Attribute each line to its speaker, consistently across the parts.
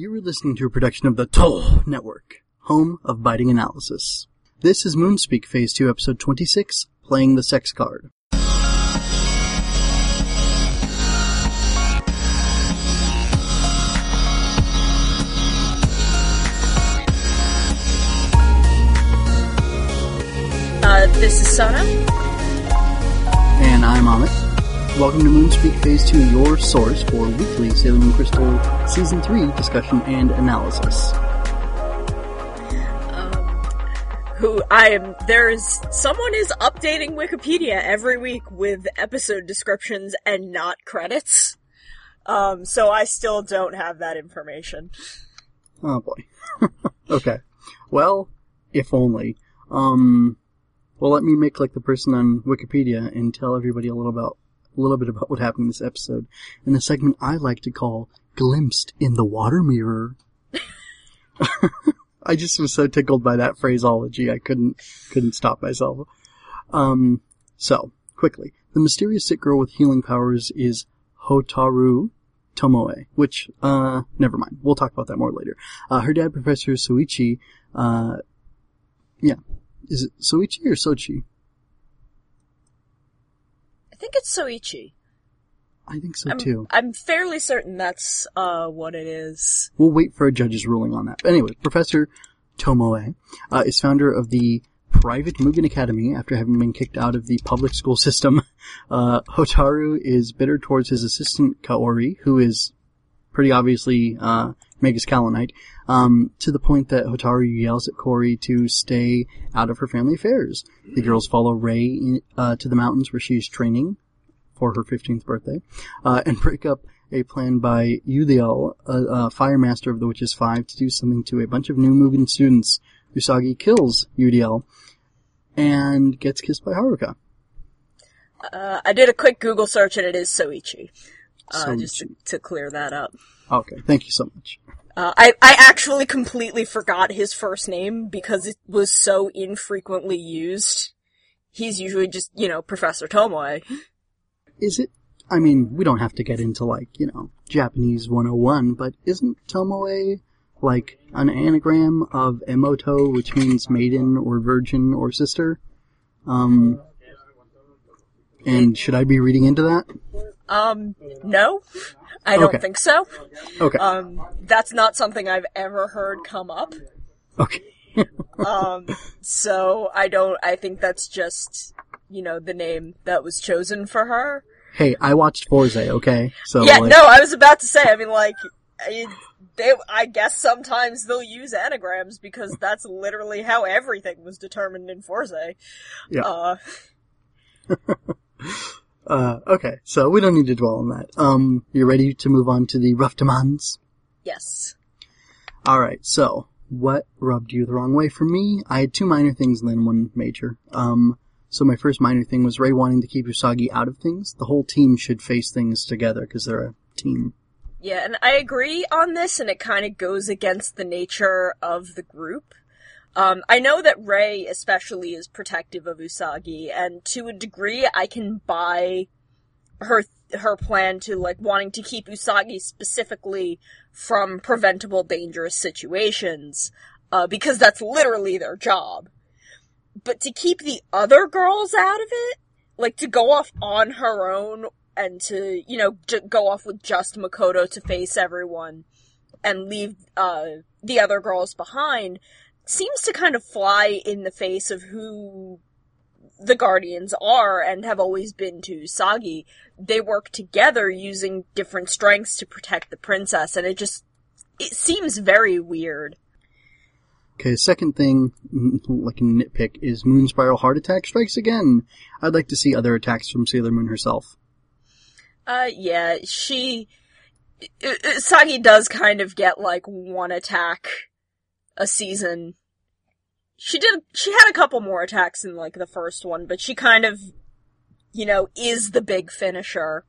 Speaker 1: You are listening to a production of the Toll Network, home of biting analysis. This is Moonspeak Phase 2, Episode 26, Playing the Sex Card.
Speaker 2: Uh, this is Sona.
Speaker 1: And I'm Amit. Welcome to Moonspeak Phase 2, your source for weekly Sailor Moon Crystal Season 3 discussion and analysis.
Speaker 2: Who I am? There's someone is updating Wikipedia every week with episode descriptions and not credits. Um, so I still don't have that information.
Speaker 1: Oh boy. okay. Well, if only. Um, well, let me make like the person on Wikipedia and tell everybody a little about a little bit about what happened in this episode in the segment I like to call "Glimpsed in the Water Mirror." I just was so tickled by that phraseology, I couldn't couldn't stop myself. Um, so quickly, the mysterious sick girl with healing powers is Hotaru Tomoe, which, uh, never mind. We'll talk about that more later. Uh, her dad, Professor Soichi, uh, yeah. Is it Soichi or Sochi?
Speaker 2: I think it's Soichi.
Speaker 1: I think so
Speaker 2: I'm,
Speaker 1: too.
Speaker 2: I'm fairly certain that's, uh, what it is.
Speaker 1: We'll wait for a judge's ruling on that. But anyway, Professor Tomoe, uh, is founder of the private Mugen Academy after having been kicked out of the public school system. Uh, Hotaru is bitter towards his assistant Kaori, who is pretty obviously, uh, Magus Kaolinite, um, to the point that Hotaru yells at Kaori to stay out of her family affairs. The girls follow Rei uh, to the mountains where she is training for her 15th birthday, uh, and break up a plan by Eudial, a, a fire master of the Witches Five, to do something to a bunch of new Mugen students. Usagi kills Eudial and gets kissed by Haruka.
Speaker 2: Uh, I did a quick Google search and it is Soichi. Uh, just to, to clear that up.
Speaker 1: Okay, thank you so much.
Speaker 2: Uh, I, I actually completely forgot his first name because it was so infrequently used. He's usually just, you know, Professor Tomoe.
Speaker 1: Is it? I mean, we don't have to get into like, you know, Japanese 101, but isn't Tomoe like an anagram of Emoto, which means maiden or virgin or sister? Um, and should I be reading into that?
Speaker 2: Um, no, I don't
Speaker 1: Okay.
Speaker 2: think so.
Speaker 1: Okay.
Speaker 2: Um, that's not something I've ever heard come up.
Speaker 1: okay.
Speaker 2: Um, so I don't, I think that's just, you know, the name that was chosen for her.
Speaker 1: hey, I watched Forze, okay? So,
Speaker 2: yeah,
Speaker 1: like,
Speaker 2: no, I was about to say, I mean, like, I, they, I guess sometimes they'll use anagrams because that's literally how everything was determined in Forza.
Speaker 1: Yeah.
Speaker 2: Uh,
Speaker 1: uh, okay, so we don't need to dwell on that. Um, you ready to move on to the rough demands?
Speaker 2: yes.
Speaker 1: Alright, so, what rubbed you the wrong way for me? I had two minor things and then one major. Um, so my first minor thing was Rei wanting to keep Usagi out of things. The whole team should face things together because they're a team.
Speaker 2: Yeah, and I agree on this, and it kind of goes against the nature of the group. Um, I know that Rei especially is protective of Usagi, and to a degree, I can buy her her plan to like wanting to keep Usagi specifically from preventable dangerous situations, uh, because that's literally their job. But to keep the other girls out of it, like to go off on her own and to, you know, j- go off with just Makoto to face everyone and leave uh, the other girls behind seems to kind of fly in the face of who the Guardians are and have always been to Sagi. They work together using different strengths to protect the princess, and it just it seems very weird.
Speaker 1: Okay, second thing, like a nitpick, is Moon Spiral Heart Attack strikes again. I'd like to see other attacks from Sailor Moon herself.
Speaker 2: Uh, yeah, she. Sagi does kind of get like one attack a season. She did. She had a couple more attacks in like the first one, but she kind of, you know, is the big finisher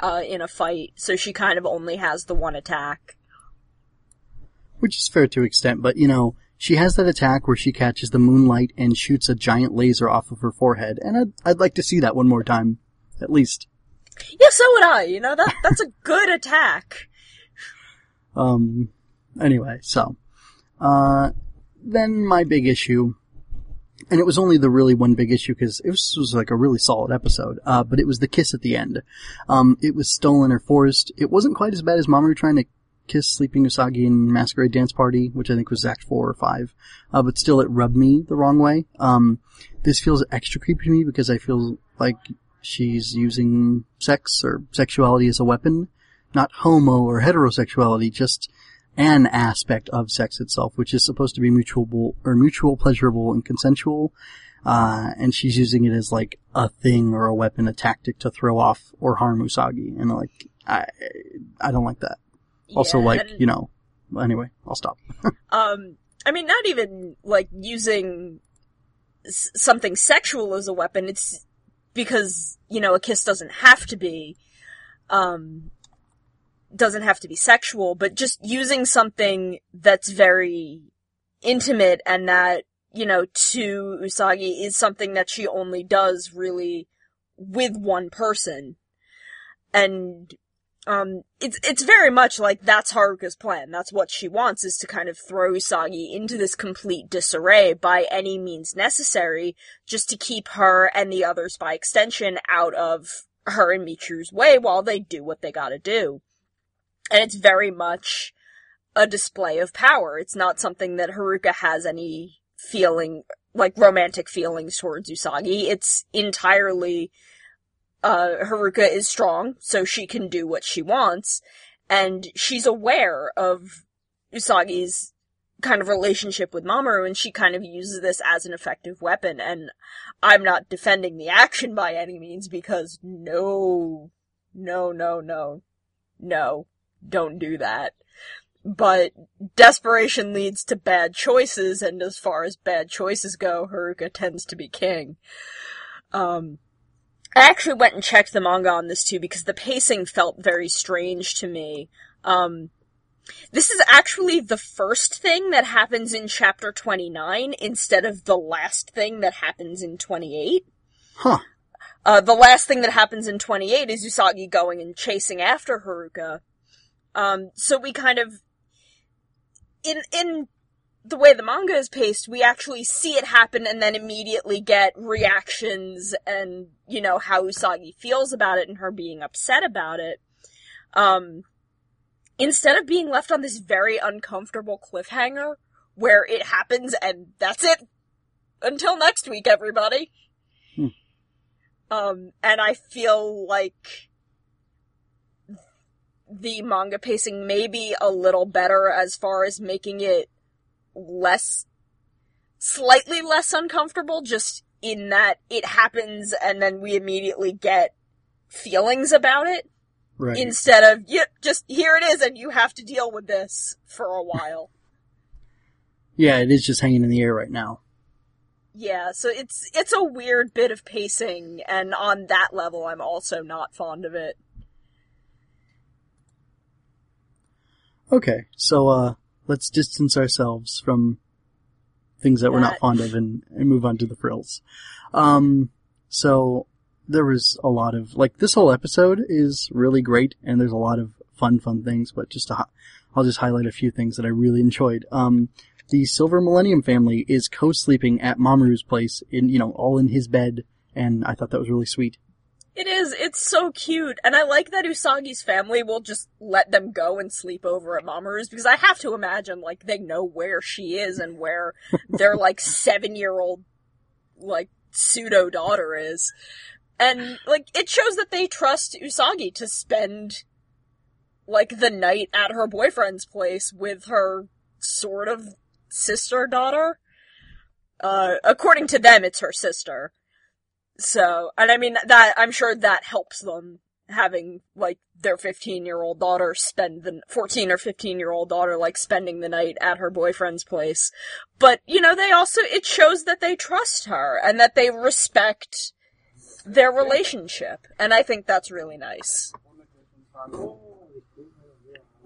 Speaker 2: uh, in a fight. So she kind of only has the one attack.
Speaker 1: Which is fair to an extent, but you know, she has that attack where she catches the moonlight and shoots a giant laser off of her forehead, and I'd, I'd like to see that one more time. At least.
Speaker 2: Yeah, so would I. You know that that's a good attack.
Speaker 1: Um, Anyway, so, uh, then my big issue, and it was only the really one big issue because it was, like a really solid episode, uh, but it was the kiss at the end. Um, it was stolen or forced. It wasn't quite as bad as Mamoru trying to kiss Sleeping Usagi in Masquerade Dance Party, which I think was Act 4 or 5, uh, but still it rubbed me the wrong way. Um, this feels extra creepy to me because I feel like she's using sex or sexuality as a weapon. Not homo or heterosexuality, just an aspect of sex itself, which is supposed to be mutual or mutual pleasurable and consensual. Uh, and she's using it as like a thing or a weapon, a tactic to throw off or harm Usagi. And like, I, I don't like that. Also, like, you know, anyway, I'll stop.
Speaker 2: Um, I mean, not even like using s- something sexual as a weapon. It's because you know a kiss doesn't have to be, um, doesn't have to be sexual, but just using something that's very intimate and that you know to Usagi is something that she only does really with one person, and um, it's it's very much like that's Haruka's plan. That's what she wants is to kind of throw Usagi into this complete disarray by any means necessary, just to keep her and the others by extension out of her and Michiru's way while they do what they gotta do. And it's very much a display of power. It's not something that Haruka has any feeling, like romantic feelings towards Usagi. It's entirely uh, Haruka is strong, so she can do what she wants, and she's aware of Usagi's kind of relationship with Mamoru, and she kind of uses this as an effective weapon, and I'm not defending the action by any means, because no, no, no, no, no, don't do that. But desperation leads to bad choices, and as far as bad choices go, Haruka tends to be king. Um, I actually went and checked the manga on this too because the pacing felt very strange to me. Um, this is actually the first thing that happens in chapter 29 instead of the last thing that happens in 28.
Speaker 1: Huh.
Speaker 2: Uh, the last thing that happens in 28 is Usagi going and chasing after Haruka. Um, so we kind of, in, in the way the manga is paced, we actually see it happen and then immediately get reactions and, you know, how Usagi feels about it and her being upset about it. Um, instead of being left on this very uncomfortable cliffhanger where it happens and that's it. Until next week, everybody.
Speaker 1: Hmm.
Speaker 2: Um, and I feel like the manga pacing may be a little better as far as making it less, slightly less uncomfortable, just in that it happens and then we immediately get feelings about it
Speaker 1: Right.
Speaker 2: instead of, yep, just here it is and you have to deal with this for a while.
Speaker 1: yeah, it is just hanging in the air right now.
Speaker 2: yeah, so it's, it's a weird bit of pacing and on that level I'm also not fond of it.
Speaker 1: Okay, so uh, let's distance ourselves from things that we're not fond of and, and move on to the frills. Um, so there was a lot of like this whole episode is really great, and there's a lot of fun, fun things. But just to, I'll just highlight a few things that I really enjoyed. Um, the Silver Millennium family is co-sleeping at Mamoru's place, in you know, all in his bed, and I thought that was really sweet.
Speaker 2: It is, it's so cute, and I like that Usagi's family will just let them go and sleep over at Mamoru's, because I have to imagine, like, they know where she is and where their, like, seven-year-old, like, pseudo-daughter is. And, like, it shows that they trust Usagi to spend, like, the night at her boyfriend's place with her sort of sister-daughter. Uh, according to them, it's her sister. So, and I mean that I'm sure that helps them having like their 15 year old daughter spend the 14 or 15 year old daughter like spending the night at her boyfriend's place. But, you know, they also, it shows that they trust her and that they respect their relationship. And I think that's really nice.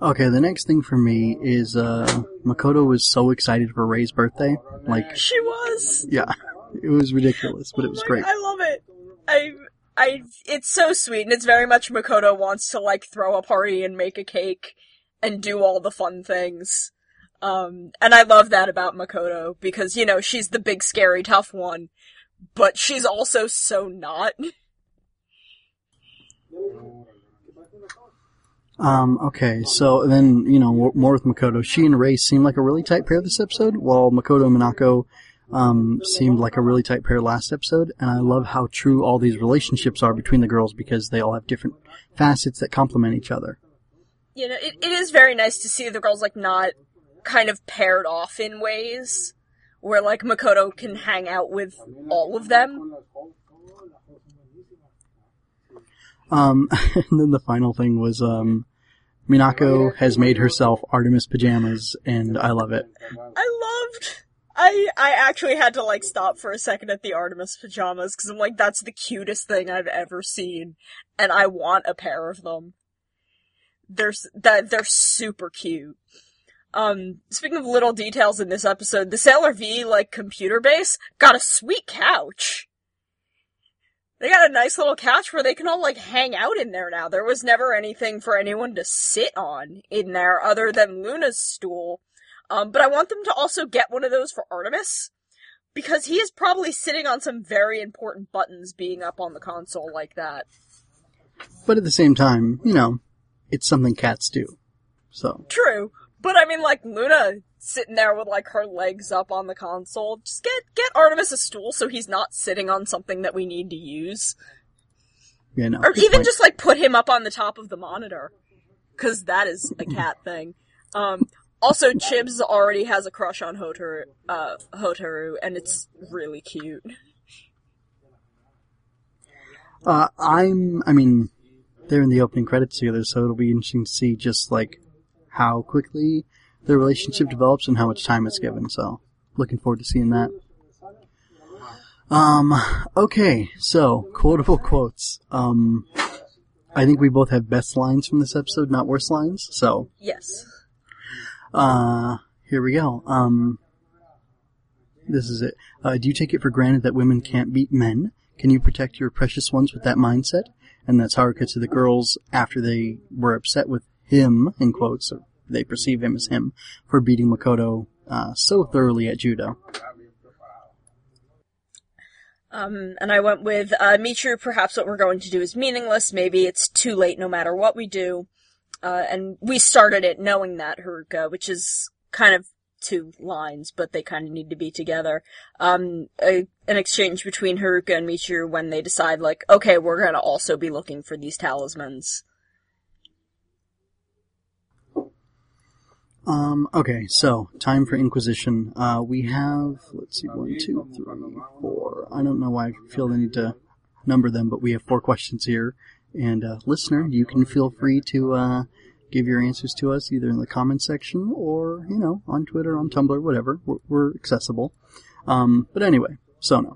Speaker 1: Okay, the next thing for me is uh, Makoto was so excited for Rei's birthday, like
Speaker 2: She was.
Speaker 1: yeah, it was ridiculous, but it was
Speaker 2: Oh
Speaker 1: great.
Speaker 2: I love it. I, I, it's so sweet, and it's very much Makoto wants to like throw a party and make a cake and do all the fun things. Um, and I love that about Makoto because, you know, she's the big, scary, tough one, but she's also so not.
Speaker 1: Um, okay, so then, you know, more with Makoto. She and Rei seem like a really tight pair this episode, while Makoto and Minako, um, seemed like a really tight pair last episode, and I love how true all these relationships are between the girls because they all have different facets that complement each other.
Speaker 2: You know, it, it is very nice to see the girls, like, not kind of paired off in ways where, like, Makoto can hang out with all of them.
Speaker 1: Um, and then the final thing was, um, Minako has made herself Artemis pajamas, and I love it.
Speaker 2: I loved. I I actually had to like stop for a second at the Artemis pajamas because I'm like, that's the cutest thing I've ever seen, and I want a pair of them. They're that they're super cute. Um, speaking of little details in this episode, the Sailor V like computer base got a sweet couch. They got a nice little couch where they can all like hang out in there now. There was never anything for anyone to sit on in there other than Luna's stool. Um, but I want them to also get one of those for Artemis because he is probably sitting on some very important buttons being up on the console like that.
Speaker 1: But at the same time, you know, it's something cats do. So.
Speaker 2: True. But I mean, like, Luna sitting there with like her legs up on the console. Just get get Artemis a stool so he's not sitting on something that we need to use.
Speaker 1: Yeah, no.
Speaker 2: Or even just like put him up on the top of the monitor. Cause that is a cat thing. Um, also Chibs already has a crush on Hotaru, uh, Hotaru, and it's really cute.
Speaker 1: Uh, I'm, I mean, they're in the opening credits together, so it'll be interesting to see just like how quickly their relationship develops and how much time it's given. So, looking forward to seeing that. Um, okay, so quotable quotes. Um, I think we both have best lines from this episode, not worst lines. So,
Speaker 2: yes.
Speaker 1: Uh, here we go. Um, this is it. Uh, do you take it for granted that women can't beat men? Can you protect your precious ones with that mindset? And that's Haruka to the girls after they were upset with him, in quotes, they perceive him as him, for beating Makoto uh, so thoroughly at judo.
Speaker 2: Um, and I went with uh, Michiru. Perhaps what we're going to do is meaningless. Maybe it's too late, no matter what we do. Uh, and we started it knowing that Haruka, which is kind of two lines, but they kind of need to be together. Um, a, an exchange between Haruka and Michiru when they decide, like, okay, we're gonna also be looking for these talismans.
Speaker 1: Um, okay, so, time for Inquisition. Uh, we have, let's see, one, two, three, four. I don't know why I feel the need to number them, but we have four questions here. And, uh, listener, you can feel free to, uh, give your answers to us either in the comment section or, you know, on Twitter, on Tumblr, whatever. We're, we're accessible. Um, but anyway, Sona.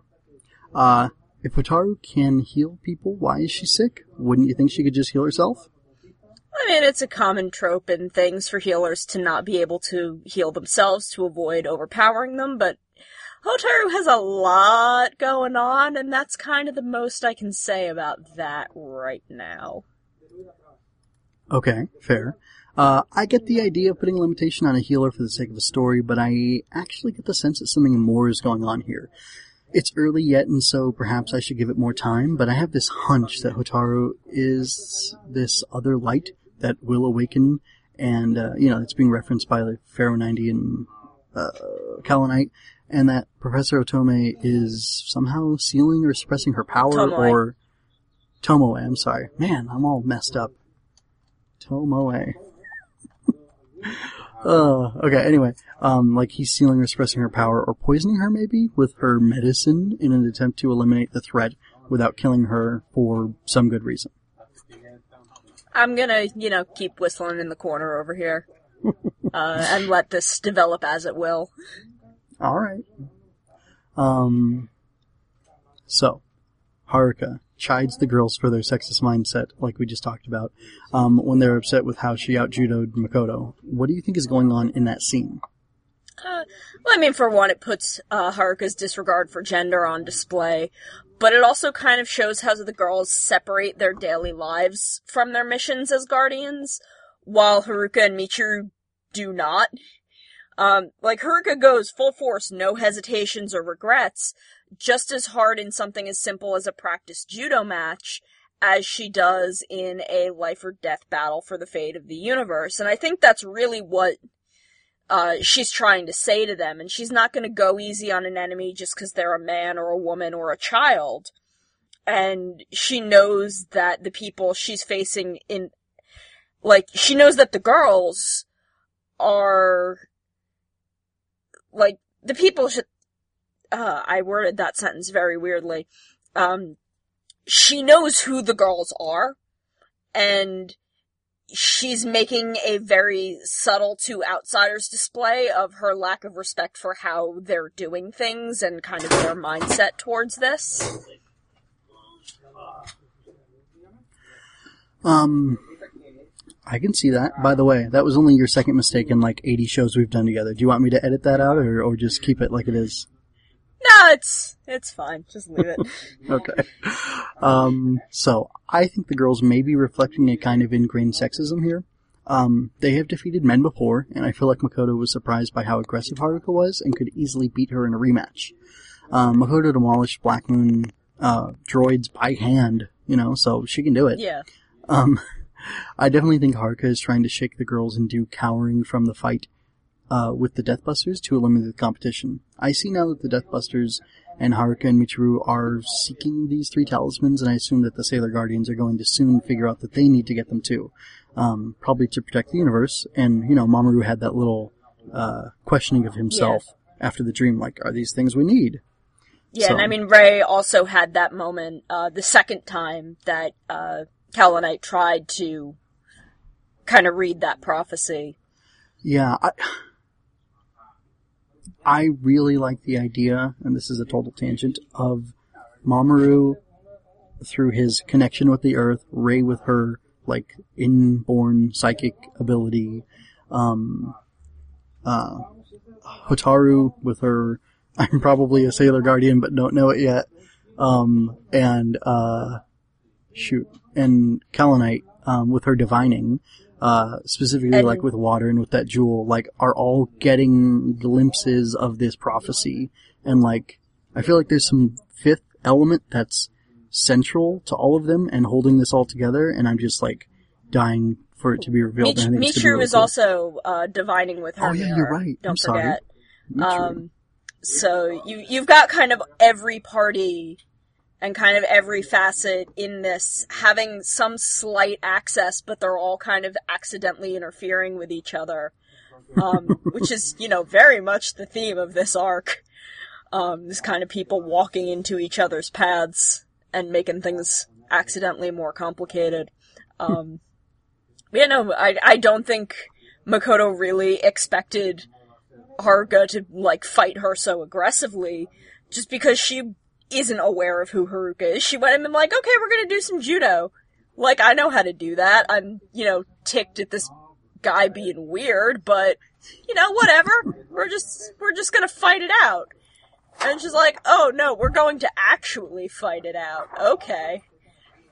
Speaker 1: Uh, if Hotaru can heal people, why is she sick? Wouldn't you think she could just heal herself?
Speaker 2: I mean, it's a common trope in things for healers to not be able to heal themselves to avoid overpowering them, but Hotaru has a lot going on, and that's kind of the most I can say about that right now.
Speaker 1: Okay, fair. Uh, I get the idea of putting a limitation on a healer for the sake of a story, but I actually get the sense that something more is going on here. It's early yet, and so perhaps I should give it more time, but I have this hunch that Hotaru is this other light that will awaken, and, uh, you know, it's being referenced by the Pharaoh 90 and, uh, Kaolinite, and that Professor Otome is somehow sealing or suppressing her power,
Speaker 2: Tomoe.
Speaker 1: or Tomoe, I'm sorry. Man, I'm all messed up. Tomoe. uh, okay, anyway, um, like he's sealing or suppressing her power or poisoning her maybe with her medicine in an attempt to eliminate the threat without killing her for some good reason.
Speaker 2: I'm gonna, you know, keep whistling in the corner over here. uh, and let this develop as it will.
Speaker 1: Alright. Um, so, Haruka chides the girls for their sexist mindset, like we just talked about, um, when they're upset with how she out-judoed Makoto. What do you think is going on in that scene?
Speaker 2: Uh, well, I mean, for one, it puts uh, Haruka's disregard for gender on display, but it also kind of shows how the girls separate their daily lives from their missions as guardians, while Haruka and Michiru do not. Um, like Haruka goes full force, no hesitations or regrets, just as hard in something as simple as a practice judo match as she does in a life or death battle for the fate of the universe. And I think that's really what uh, she's trying to say to them. And she's not going to go easy on an enemy just because they're a man or a woman or a child. And she knows that the people she's facing in, like, she knows that the girls are, like, the people should, uh, I worded that sentence very weirdly. Um, she knows who the girls are, and she's making a very subtle to outsiders display of her lack of respect for how they're doing things and kind of their mindset towards this.
Speaker 1: Um, I can see that. By the way, that was only your second mistake in like 80 shows we've done together. Do you want me to edit that out or, or just keep it like it is?
Speaker 2: No, it's it's fine. Just leave it.
Speaker 1: okay. Um, so I think the girls may be reflecting a kind of ingrained sexism here. Um, they have defeated men before, and I feel like Makoto was surprised by how aggressive Haruka was and could easily beat her in a rematch. Um, Makoto demolished Black Moon uh, droids by hand, you know, so she can do it.
Speaker 2: yeah.
Speaker 1: Um, I definitely think Haruka is trying to shake the girls into cowering from the fight uh, with the Deathbusters to eliminate the competition. I see now that the Deathbusters and Haruka and Michiru are seeking these three talismans, and I assume that the Sailor Guardians are going to soon figure out that they need to get them too. Um, probably to protect the universe. And, you know, Mamoru had that little uh, questioning of himself after the dream, like, are these things we need?
Speaker 2: Yeah,
Speaker 1: So-
Speaker 2: and I mean Rei also had that moment uh, the second time that uh, Kaolinite tried to kind of read that prophecy.
Speaker 1: Yeah, I, I really like the idea, and this is a total tangent, of Mamoru through his connection with the earth, Rei with her, like, inborn psychic ability, um, uh, Hotaru with her, I'm probably a Sailor Guardian but don't know it yet, um, and, uh, shoot, and Kaolinite, um, with her divining, uh, specifically
Speaker 2: And-
Speaker 1: like with water and with that jewel, like are all getting glimpses of this prophecy. And like, I feel like there's some fifth element that's central to all of them and holding this all together. And I'm just like dying for it to be revealed.
Speaker 2: Mich-
Speaker 1: and I think it's gonna be
Speaker 2: Michiru
Speaker 1: really
Speaker 2: is
Speaker 1: cool.
Speaker 2: also uh, divining with her.
Speaker 1: Oh, yeah, you're right.
Speaker 2: Don't
Speaker 1: I'm
Speaker 2: forget. Um, so you you've got kind of every party and kind of every facet in this having some slight access, but they're all kind of accidentally interfering with each other, um, which is you know very much the theme of this arc. Um, this kind of people walking into each other's paths and making things accidentally more complicated. Um, yeah, no, I I don't think Makoto really expected Haruka to like fight her so aggressively just because she isn't aware of who Haruka is. She went in and like, okay, we're gonna do some judo. Like, I know how to do that. I'm, you know, ticked at this guy being weird, but you know, whatever. We're just we're just gonna fight it out. And she's like, oh no, we're going to actually fight it out. Okay.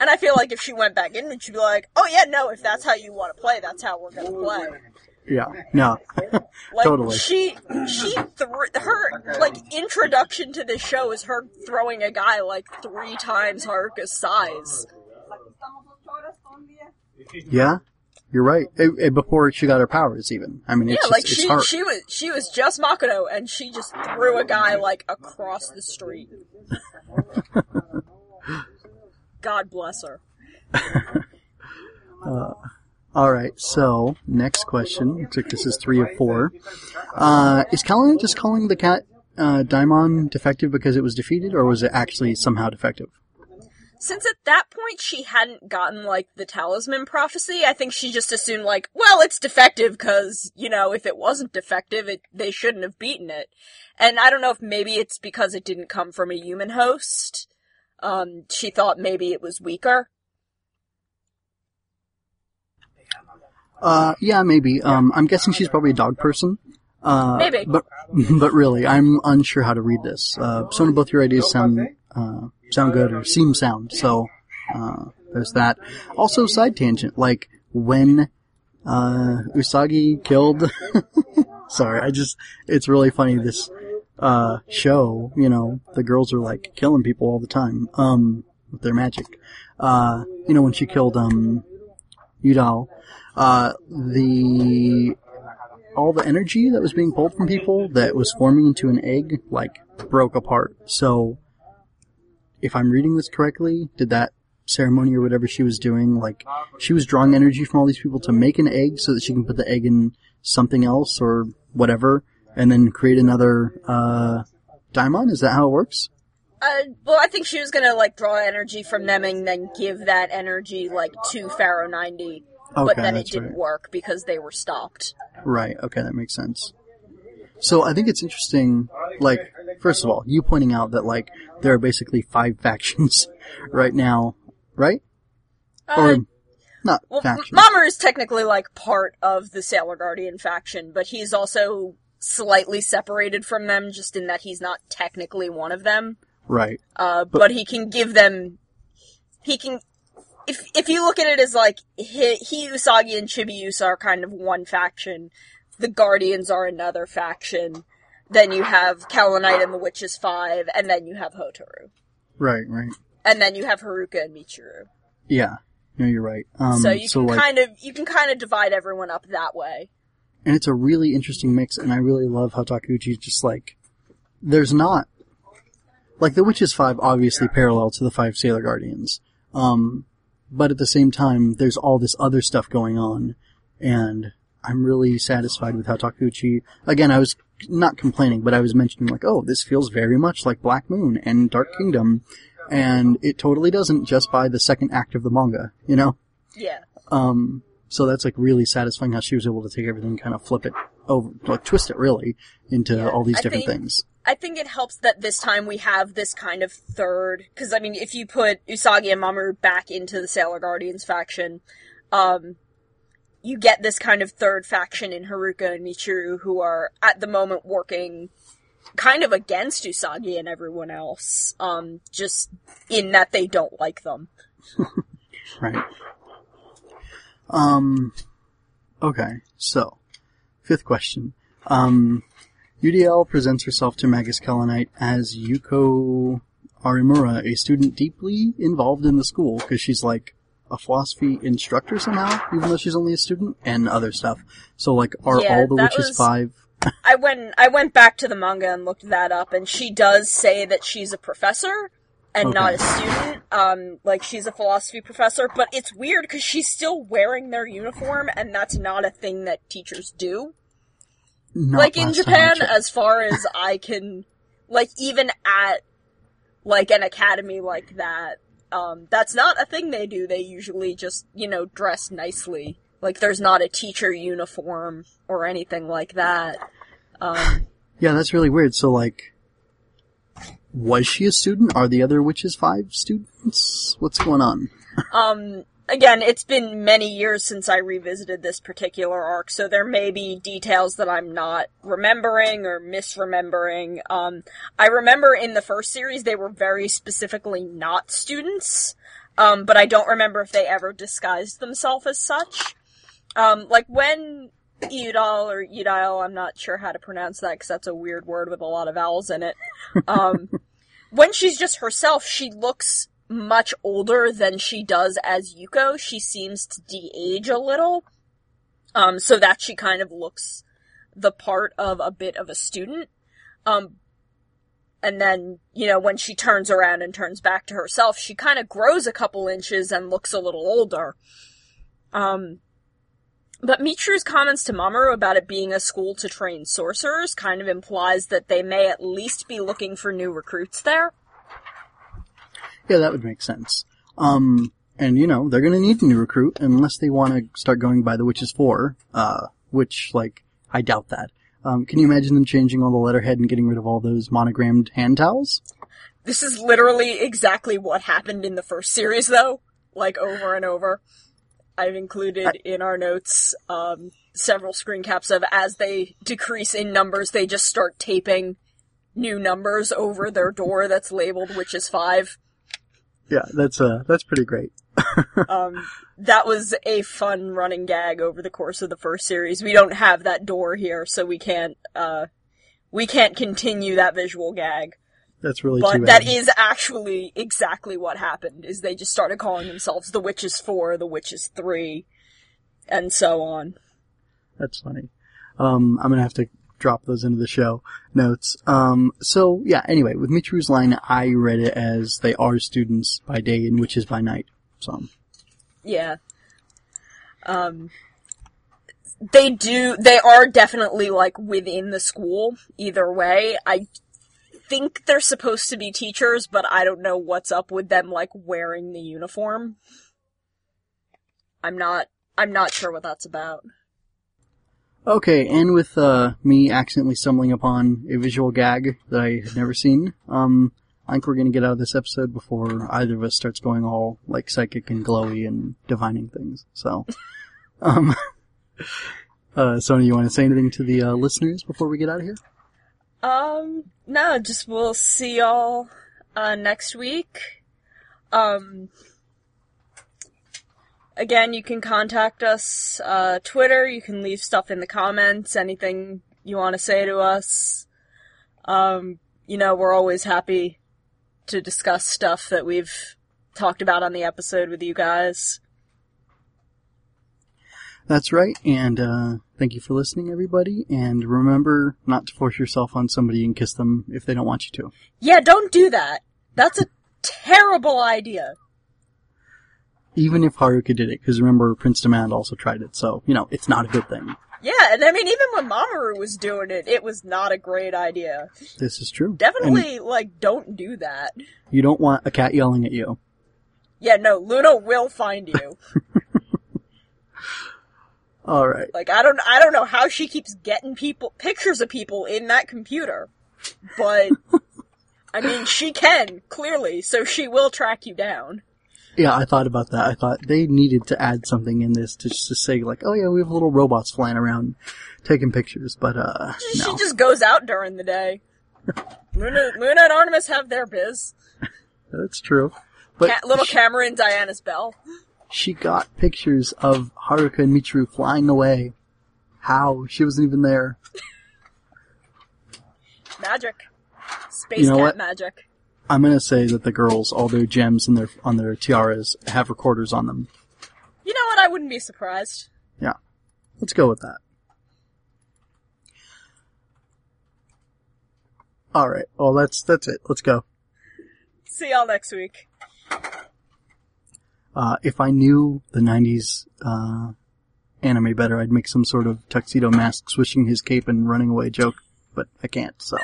Speaker 2: And I feel like if she went back in, she'd be like, oh yeah, no, if that's how you want to play, that's how we're gonna play.
Speaker 1: Yeah, no.
Speaker 2: Like
Speaker 1: Totally.
Speaker 2: she she threw her like introduction to this show is her throwing a guy like three times Haruka's size.
Speaker 1: yeah, you're right. Eh, eh, before she got her powers even. I mean, it's
Speaker 2: yeah,
Speaker 1: just,
Speaker 2: like she
Speaker 1: hard.
Speaker 2: she was she was just Makoto and she just threw a guy like across the street. God bless her.
Speaker 1: All right, so next question. Looks like this is three of four. Uh, is Kaolinite just calling the cat uh, Daimon defective because it was defeated, or was it actually somehow defective?
Speaker 2: Since at that point she hadn't gotten like the talisman prophecy, I think she just assumed like, well, it's defective because you know if it wasn't defective, it they shouldn't have beaten it. And I don't know if maybe it's because it didn't come from a human host. Um, she thought maybe it was weaker.
Speaker 1: Uh, yeah, maybe. Um, I'm guessing she's probably a dog person. Uh,
Speaker 2: Maybe.
Speaker 1: But, but really, I'm unsure how to read this. Uh, some of both your ideas sound, uh, sound good or seem sound, so, uh, there's that. Also, side tangent, like, when, uh, Usagi killed Sorry, I just, it's really funny this, uh, show, you know, the girls are like killing people all the time, um, with their magic. Uh, you know, when she killed, um, Udal, uh, the, all the energy that was being pulled from people that was forming into an egg, like, broke apart. So, if I'm reading this correctly, did that ceremony or whatever she was doing, like, she was drawing energy from all these people to make an egg so that she can put the egg in something else or whatever, and then create another, uh? Is that how it works?
Speaker 2: Uh, well, I think she was gonna like draw energy from them and then give that energy like to Pharaoh 90, but then it didn't
Speaker 1: right.
Speaker 2: work because they were stopped.
Speaker 1: Right, okay, that makes sense. So I think it's interesting, like, first of all, you pointing out that, like, there are basically five factions right now, right?
Speaker 2: Uh,
Speaker 1: Or, not
Speaker 2: well,
Speaker 1: factions.
Speaker 2: Mamoru is technically like part of the Sailor Guardian faction, but he's also slightly separated from them, just in that he's not technically one of them.
Speaker 1: right.
Speaker 2: Uh, but, he can give them, he can, if, if you look at it as like, he, he Usagi, and Chibiusa are kind of one faction, the Guardians are another faction, then you have Kaolinite and the Witches Five, and then you have Hotaru.
Speaker 1: Right, right.
Speaker 2: And then you have Haruka and Michiru.
Speaker 1: Yeah. No, you're right. Um,
Speaker 2: so you can
Speaker 1: like,
Speaker 2: kind of, you can kind of divide everyone up that way.
Speaker 1: and it's a really interesting mix, and I really love how Takeuchi's just like, there's not, like the Witches Five obviously parallel to the Five Sailor Guardians, um, but at the same time, there's all this other stuff going on, and I'm really satisfied with how Takeuchi, again, I was not complaining, but I was mentioning like, oh, this feels very much like Black Moon and Dark Kingdom, and it totally doesn't just by the second act of the manga, you know?
Speaker 2: Yeah.
Speaker 1: Um, so that's like really satisfying how she was able to take everything and kind of flip it over, like twist it really into
Speaker 2: Yeah,
Speaker 1: all these
Speaker 2: I
Speaker 1: different
Speaker 2: think-
Speaker 1: things.
Speaker 2: I think it helps that this time we have this kind of third, because I mean, if you put Usagi and Mamoru back into the Sailor Guardians faction, um, you get this kind of third faction in Haruka and Michiru who are at the moment working kind of against Usagi and everyone else, um, just in that they don't like them.
Speaker 1: Right. Um, okay, so, fifth question. Um, Eudial presents herself to Magus Kaolinite as Yuko Arimura, a student deeply involved in the school, because she's like a philosophy instructor somehow, even though she's only a student, and other stuff. So like, are
Speaker 2: Yeah,
Speaker 1: all the Witches
Speaker 2: was-
Speaker 1: Five
Speaker 2: I went I went back to the manga and looked that up, and she does say that she's a professor and not a student. Um, like she's a philosophy professor, but it's weird because she's still wearing their uniform, and that's not a thing that teachers do.
Speaker 1: Not
Speaker 2: like in
Speaker 1: last time I
Speaker 2: Japan, as far as I can, like even at like an academy like that, um, that's not a thing they do. They usually just you know dress nicely. Like there's not a teacher uniform or anything like that. Um,
Speaker 1: Yeah, that's really weird. So, like, was she a student? Are the other witches five students? What's going on?
Speaker 2: Um, again, it's been many years since I revisited this particular arc, so there may be details that I'm not remembering or misremembering. Um, I remember in the first series they were very specifically not students, um, but I don't remember if they ever disguised themselves as such. Um, like when Udal or Udile, I'm not sure how to pronounce that because that's a weird word with a lot of vowels in it. Um, when she's just herself, she looks much older than she does as Yuko. She seems to de-age a little. Um, so that she kind of looks the part of a bit of a student. Um, and then, you know, when she turns around and turns back to herself, she kind of grows a couple inches and looks a little older. Um, but Michiru's comments to Mamoru about it being a school to train sorcerers kind of implies that they may at least be looking for new recruits there.
Speaker 1: Yeah, that would make sense. Um, and you know, they're gonna need a new recruit unless they want to start going by the Witches Four, uh, which, like, I doubt that. Um, can you imagine them changing all the letterhead and getting rid of all those monogrammed hand towels?
Speaker 2: This is literally exactly what happened in the first series, though. Like, over and over. I've included in our notes, um, several screen caps of as they decrease in numbers, they just start taping new numbers over their door that's labeled Witches 5.
Speaker 1: Yeah, that's uh, that's pretty great.
Speaker 2: um, that was a fun running gag over the course of the first series. We don't have that door here, so we can't, uh, we can't continue that visual gag.
Speaker 1: That's really too
Speaker 2: But that is actually exactly what happened, is they just started calling themselves the Witches 4, the Witches 3, and so on.
Speaker 1: That's funny. Um, I'm gonna have to drop those into the show notes. Um, so yeah, anyway, with Michiru's line, I read it as they are students by day and witches by night. So,
Speaker 2: Yeah. Um, they do, they are definitely like within the school, either way. I think they're supposed to be teachers, but I don't know what's up with them like wearing the uniform. I'm not, I'm not sure what that's about.
Speaker 1: Okay, and with, uh, me accidentally stumbling upon a visual gag that I had never seen, um, I think we're gonna get out of this episode before either of us starts going all, like, psychic and glowy and divining things. So, um, uh, you wanna say anything to the, uh, listeners before we get out of here?
Speaker 2: Um, no, just we'll see y'all, uh, next week. Um, again, you can contact us, uh, Twitter, you can leave stuff in the comments, anything you want to say to us. Um, you know, we're always happy to discuss stuff that we've talked about on the episode with you guys.
Speaker 1: That's right, and uh, thank you for listening, everybody. And remember not to force yourself on somebody and kiss them if they don't want you to.
Speaker 2: Yeah, don't do that. That's a terrible idea.
Speaker 1: Even if Haruka did it, because remember, Prince Demande also tried it, so, you know, it's not a good thing.
Speaker 2: Yeah, and I mean, even when Mamoru was doing it, it was not a great idea.
Speaker 1: This is true. And
Speaker 2: Definitely, like, don't do that.
Speaker 1: you don't want a cat yelling at you.
Speaker 2: Yeah, no, Luna will find you.
Speaker 1: Alright.
Speaker 2: like, I don't, I don't know how she keeps getting people, pictures of people in that computer. But, I mean, she can, clearly, so she will track you down.
Speaker 1: Yeah, I thought about that. I thought they needed to add something in this to just to say, like, oh yeah, we have little robots flying around taking pictures, but, uh,
Speaker 2: She
Speaker 1: no.
Speaker 2: just goes out during the day. Luna, Luna and Artemis have their biz.
Speaker 1: That's true. But
Speaker 2: Ca- little
Speaker 1: she-
Speaker 2: Cameron, Diana's bell.
Speaker 1: she got pictures of Haruka and Michiru flying away. How? She wasn't even there.
Speaker 2: Magic. Space
Speaker 1: You know
Speaker 2: cat
Speaker 1: what?
Speaker 2: magic.
Speaker 1: I'm gonna say that the girls, all their gems and their on their tiaras, have recorders on them.
Speaker 2: You know what? I wouldn't be surprised.
Speaker 1: Yeah, let's go with that. All right. Well, that's that's it. Let's go.
Speaker 2: See y'all next week.
Speaker 1: Uh, if I knew the '90s uh, anime better, I'd make some sort of tuxedo mask, swishing his cape and running away joke, but I can't. So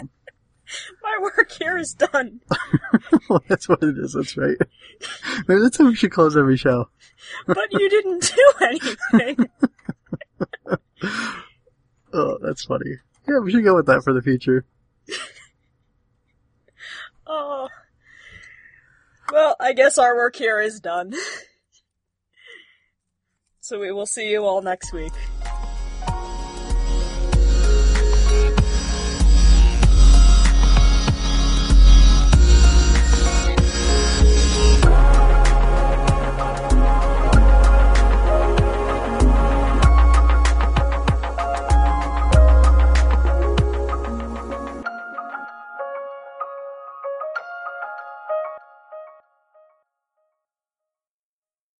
Speaker 2: My work here is done.
Speaker 1: well, that's what it is. That's right. Maybe that's how we should close every show.
Speaker 2: but you didn't do anything.
Speaker 1: Oh, that's funny. Yeah, we should go with that for the future.
Speaker 2: Oh. Well, I guess our work here is done. so we will see you all next week.